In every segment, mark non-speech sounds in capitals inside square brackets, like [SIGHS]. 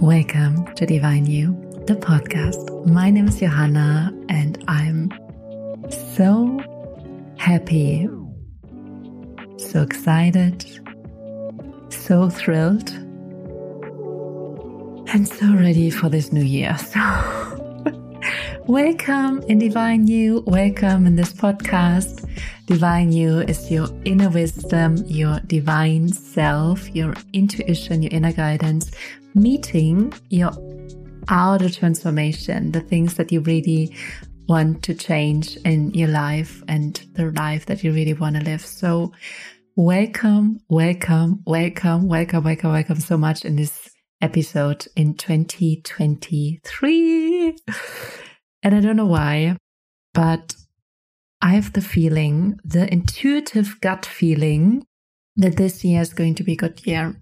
Welcome to Divine You, the podcast. My name is Johanna, and I'm so happy, so excited, so thrilled, and so ready for this new year. [LAUGHS] So, welcome in Divine You, welcome in this podcast. Divine You is your inner wisdom, your divine self, your intuition, your inner guidance, meeting your outer transformation, the things that you really want to change in your life and the life that you really want to live. So, welcome, welcome, welcome, welcome, welcome, welcome so much in this episode in 2023. And I don't know why, but I have the feeling, the intuitive gut feeling that this year is going to be a good year.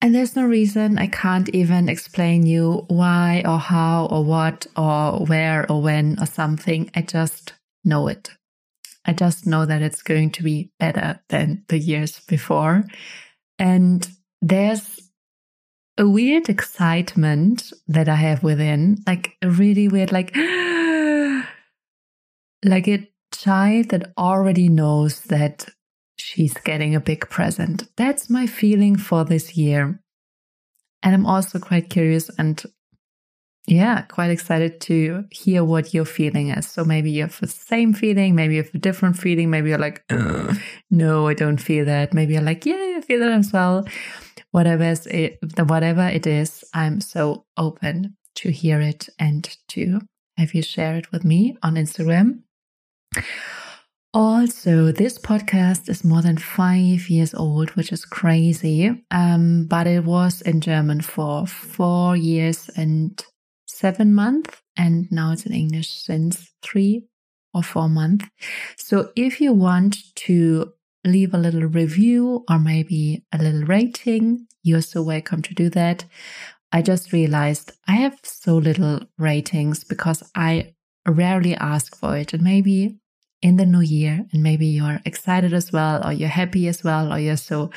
And there's no reason I can't even explain you why or how or what or where or when or something. I just know it. I just know that it's going to be better than the years before. And there's a weird excitement that I have within, like a really weird, like, [GASPS] like a child that already knows that she's getting a big present. That's my feeling for this year. And I'm also quite curious and yeah, quite excited to hear what your feeling is. So maybe you have the same feeling, maybe you have a different feeling, maybe you're like, uh. no, I don't feel that. Maybe you're like, yeah, I feel that as well. Whatever it, whatever it is, I'm so open to hear it and to have you share it with me on Instagram. Also, this podcast is more than five years old, which is crazy. Um, but it was in German for four years and seven months, and now it's in English since three or four months. So, if you want to leave a little review or maybe a little rating, you're so welcome to do that. I just realized I have so little ratings because I rarely ask for it, and maybe in the new year and maybe you're excited as well or you're happy as well or you're so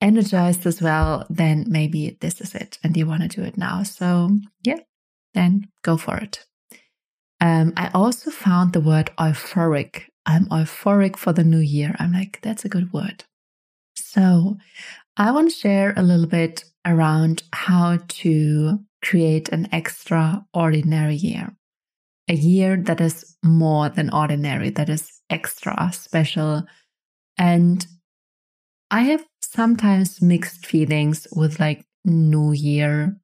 energized as well then maybe this is it and you want to do it now. So yeah then go for it. Um, i also found the word euphoric i'm euphoric for the new year. I'm like that's a good word. So i want to share a little bit around how to create an extraordinary year. A year that is more than ordinary, that is extra special. And I have sometimes mixed feelings with like New Year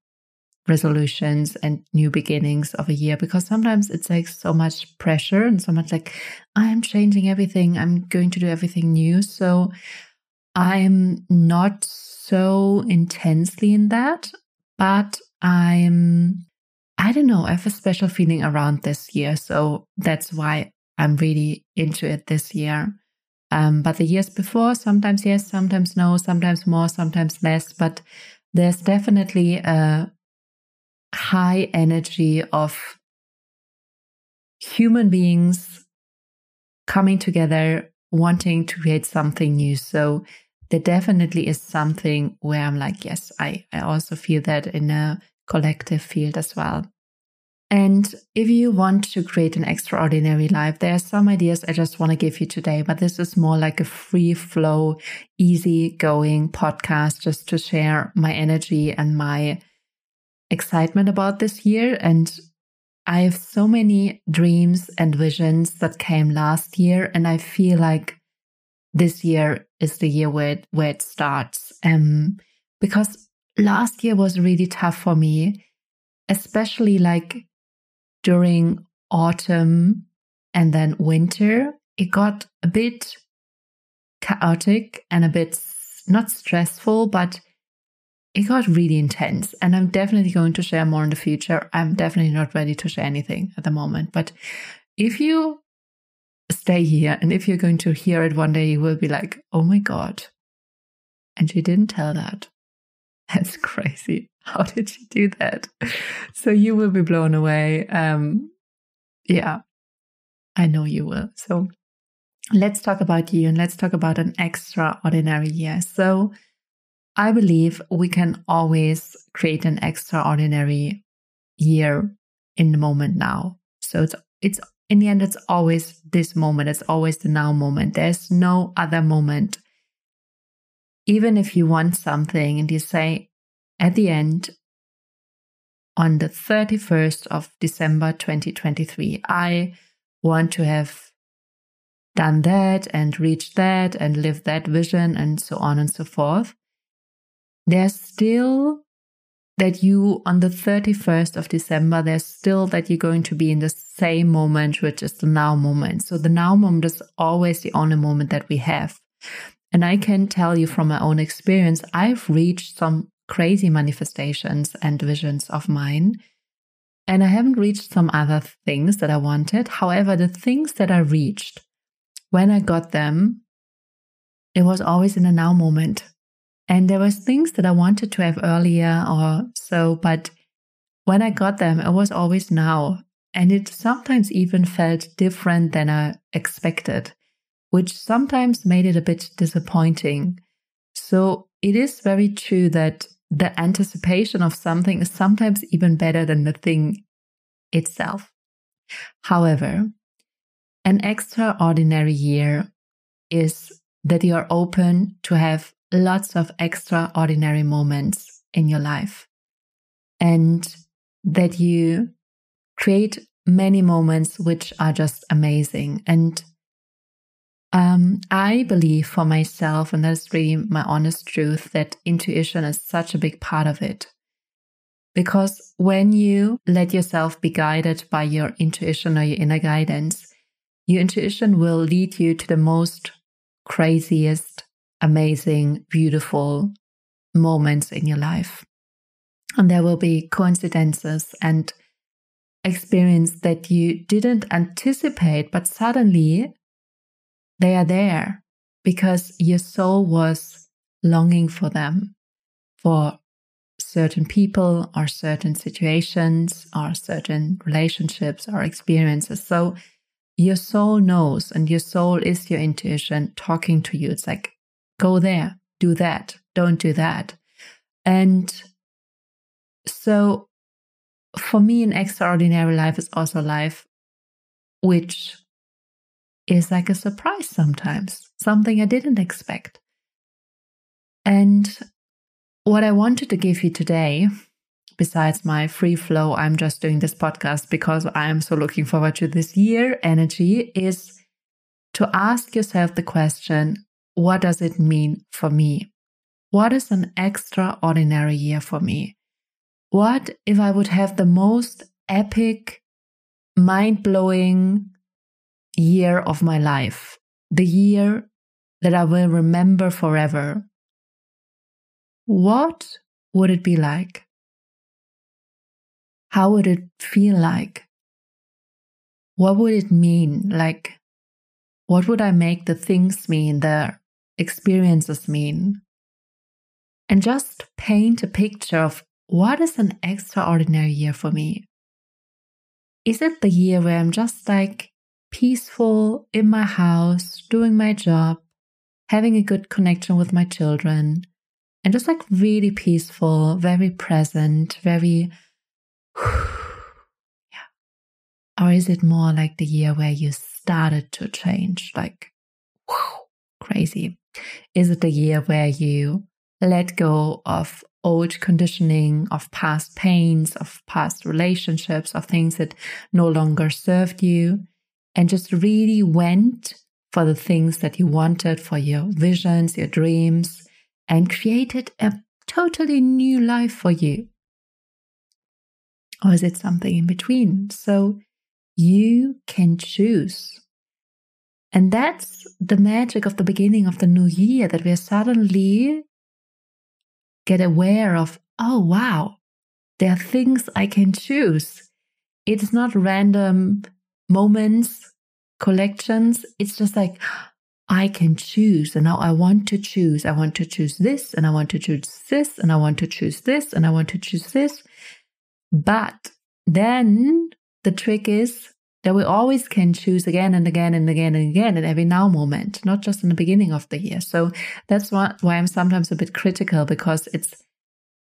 resolutions and new beginnings of a year because sometimes it's like so much pressure and so much like I'm changing everything, I'm going to do everything new. So I'm not so intensely in that, but I'm I don't know, I have a special feeling around this year. So that's why I'm really into it this year. Um, but the years before, sometimes yes, sometimes no, sometimes more, sometimes less. But there's definitely a high energy of human beings coming together, wanting to create something new. So there definitely is something where I'm like, yes, I, I also feel that in a collective field as well. And if you want to create an extraordinary life, there are some ideas I just want to give you today, but this is more like a free flow, easy going podcast just to share my energy and my excitement about this year. And I have so many dreams and visions that came last year, and I feel like this year is the year where it, where it starts. Um, because last year was really tough for me, especially like during autumn and then winter, it got a bit chaotic and a bit not stressful, but it got really intense. And I'm definitely going to share more in the future. I'm definitely not ready to share anything at the moment. But if you stay here and if you're going to hear it one day, you will be like, oh my God. And she didn't tell that. [LAUGHS] That's crazy. How did she do that? So you will be blown away. Um, yeah, I know you will. So let's talk about you and let's talk about an extraordinary year. So I believe we can always create an extraordinary year in the moment now. So it's it's in the end it's always this moment. It's always the now moment. There's no other moment. Even if you want something and you say at the end on the 31st of December 2023, I want to have done that and reached that and lived that vision and so on and so forth. There's still that you on the 31st of December, there's still that you're going to be in the same moment, which is the now moment. So the now moment is always the only moment that we have. And I can tell you from my own experience, I've reached some crazy manifestations and visions of mine. And I haven't reached some other things that I wanted. However, the things that I reached, when I got them, it was always in a now moment. And there was things that I wanted to have earlier or so, but when I got them, it was always now. And it sometimes even felt different than I expected, which sometimes made it a bit disappointing. So it is very true that the anticipation of something is sometimes even better than the thing itself. However, an extraordinary year is that you are open to have lots of extraordinary moments in your life and that you create many moments which are just amazing. And um, I believe for myself, and that's really my honest truth, that intuition is such a big part of it. Because when you let yourself be guided by your intuition or your inner guidance, your intuition will lead you to the most craziest, amazing, beautiful moments in your life. And there will be coincidences and experience that you didn't anticipate, but suddenly they are there because your soul was longing for them, for certain people or certain situations or certain relationships or experiences. So your soul knows, and your soul is your intuition talking to you. It's like, go there, do that, don't do that. And so for me, an extraordinary life is also life which is like a surprise sometimes, something I didn't expect. And what I wanted to give you today, besides my free flow, I'm just doing this podcast because I'm so looking forward to this year energy, is to ask yourself the question what does it mean for me? What is an extraordinary year for me? What if I would have the most epic, mind blowing year of my life? The year that I will remember forever. What would it be like? How would it feel like? What would it mean? Like, what would I make the things mean, the experiences mean. And just paint a picture of what is an extraordinary year for me. Is it the year where I'm just like peaceful in my house, doing my job, having a good connection with my children, and just like really peaceful, very present, very, [SIGHS] yeah. Or is it more like the year where you started to change, like, [SIGHS] crazy? Is it the year where you let go of old conditioning, of past pains, of past relationships, of things that no longer served you, and just really went for the things that you wanted, for your visions, your dreams, and created a totally new life for you? Or is it something in between? So you can choose and that's the magic of the beginning of the new year that we suddenly get aware of, oh, wow, there are things I can choose. It's not random moments, collections. It's just like, I can choose. And now I want to choose. I want to choose this, and I want to choose this, and I want to choose this, and I want to choose this. But then the trick is that we always can choose again and again and again and again in every now moment, not just in the beginning of the year. So that's why, I'm sometimes a bit critical because it's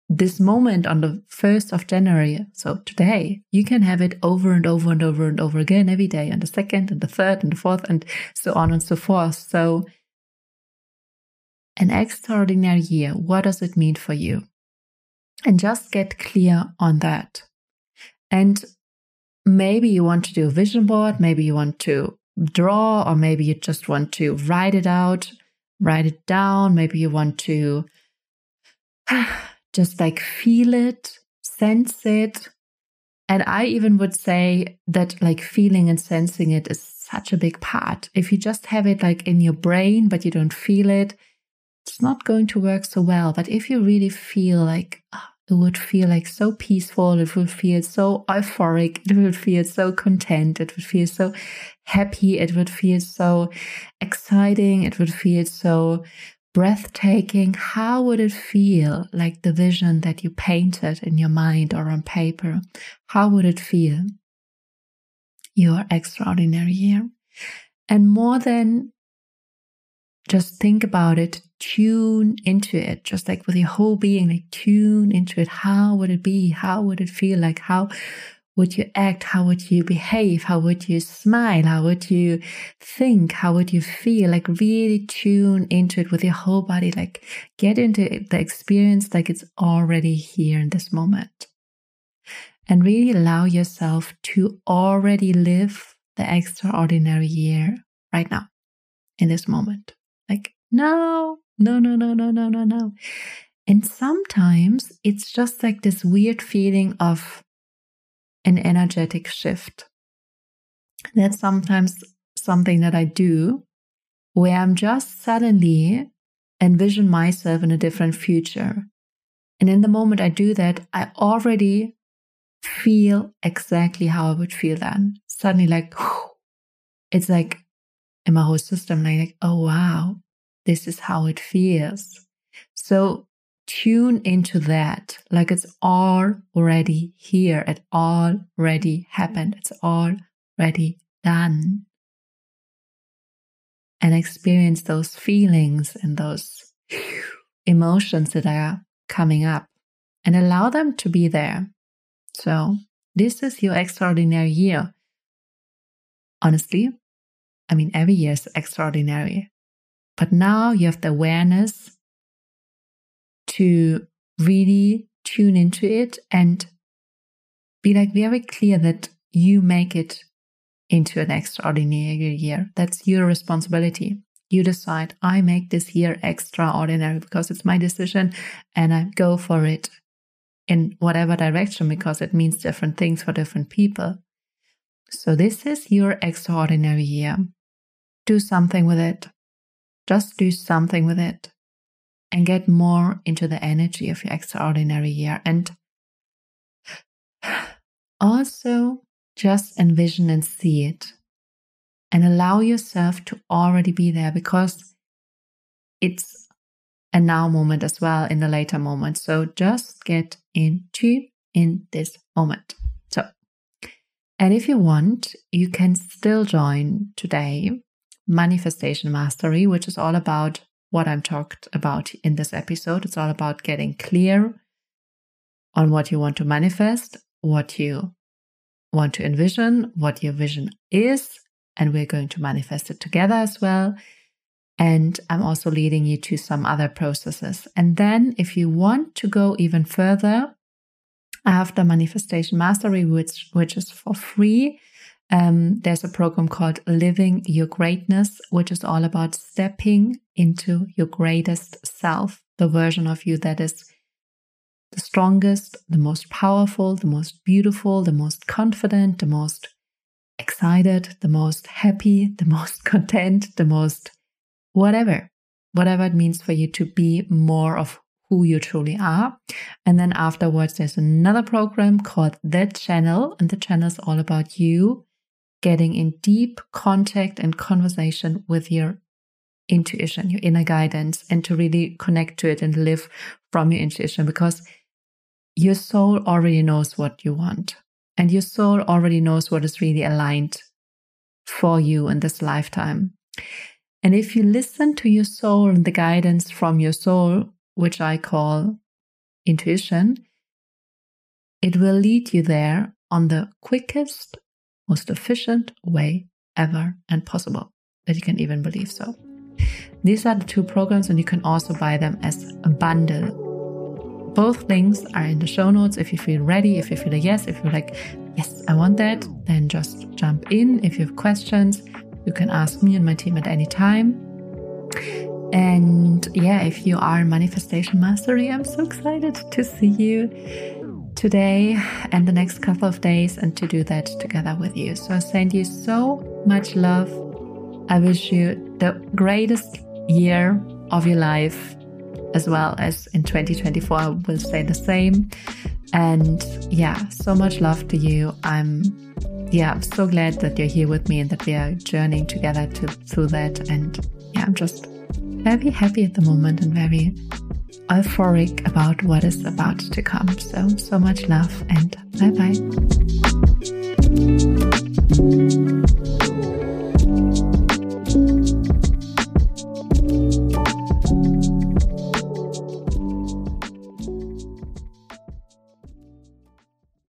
this moment on the 1st of January, so today, you can have it over and over and over and over again every day, on the second and the third and the fourth, and so on and so forth. So, an extraordinary year, what does it mean for you? And just get clear on that. And maybe you want to do a vision board, maybe you want to draw, or maybe you just want to write it out, write it down, maybe you want to [SIGHS] just like feel it, sense it. And I even would say that like feeling and sensing it is such a big part. If you just have it like in your brain, but you don't feel it, it's not going to work so well. But if you really feel like oh, it would feel like so peaceful, it would feel so euphoric, it would feel so content, it would feel so happy, it would feel so exciting, it would feel so breathtaking, how would it feel like the vision that you painted in your mind or on paper? How would it feel? Your extraordinary year. And more than just think about it, tune into it, just like with your whole being, like tune into it. How would it be? How would it feel like? How would you act? How would you behave? How would you smile? How would you think? How would you feel? Like really tune into it with your whole body. Like get into the experience like it's already here in this moment. And really allow yourself to already live the extraordinary year right now in this moment. Like, no, no, no, no, no, no, no, no. And sometimes it's just like this weird feeling of an energetic shift. That's sometimes something that I do where I'm just suddenly envision myself in a different future. And in the moment I do that, I already feel exactly how I would feel then. Suddenly, like, it's like in my whole system, like, oh wow, this is how it feels. So tune into that like it's already here. It already happened. It's already done. And experience those feelings and those [SIGHS] emotions that are coming up and allow them to be there. So, this is your extraordinary year. Honestly, I mean, every year is extraordinary. But now you have the awareness to really tune into it and be like very clear that you make it into an extraordinary year. That's your responsibility. You decide, I make this year extraordinary because it's my decision and I go for it in whatever direction because it means different things for different people. So, this is your extraordinary year. Do something with it. Just do something with it and get more into the energy of your extraordinary year. And [SIGHS] also just envision and see it and allow yourself to already be there because it's a now moment as well in the later moment. So just get into in this moment. So, and if you want, you can still join today Manifestation Mastery, which is all about what I'm talked about in this episode. It's all about getting clear on what you want to manifest, what you want to envision, what your vision is, and we're going to manifest it together as well. And I'm also leading you to some other processes. And then, if you want to go even further, after Manifestation Mastery, which, which is for free, um, there's a program called Living Your Greatness, which is all about stepping into your greatest self, the version of you that is the strongest, the most powerful, the most beautiful, the most confident, the most excited, the most happy, the most [LAUGHS] content, the most whatever, whatever it means for you to be more of who you truly are. And then afterwards, there's another program called The Channel, and the channel is all about you getting in deep contact and conversation with your intuition, your inner guidance, and to really connect to it and live from your intuition because your soul already knows what you want. And your soul already knows what is really aligned for you in this lifetime. And if you listen to your soul and the guidance from your soul, which I call intuition, it will lead you there on the quickest, most efficient way ever and possible that you can even believe so. These are the two programs, and you can also buy them as a bundle. Both links are in the show notes. If you feel ready, if you feel a yes, if you're like, yes, I want that, then just jump in. If you have questions, you can ask me and my team at any time. And yeah, if you are Manifestation Mastery, I'm so excited to see you today and the next couple of days and to do that together with you. So I send you so much love. I wish you the greatest year of your life as well as in 2024 I will say the same and yeah so much love to you i'm yeah i'm so glad that you're here with me and that we are journeying together to, through that and yeah i'm just very happy at the moment and very euphoric about what is about to come. So, so much love and bye bye.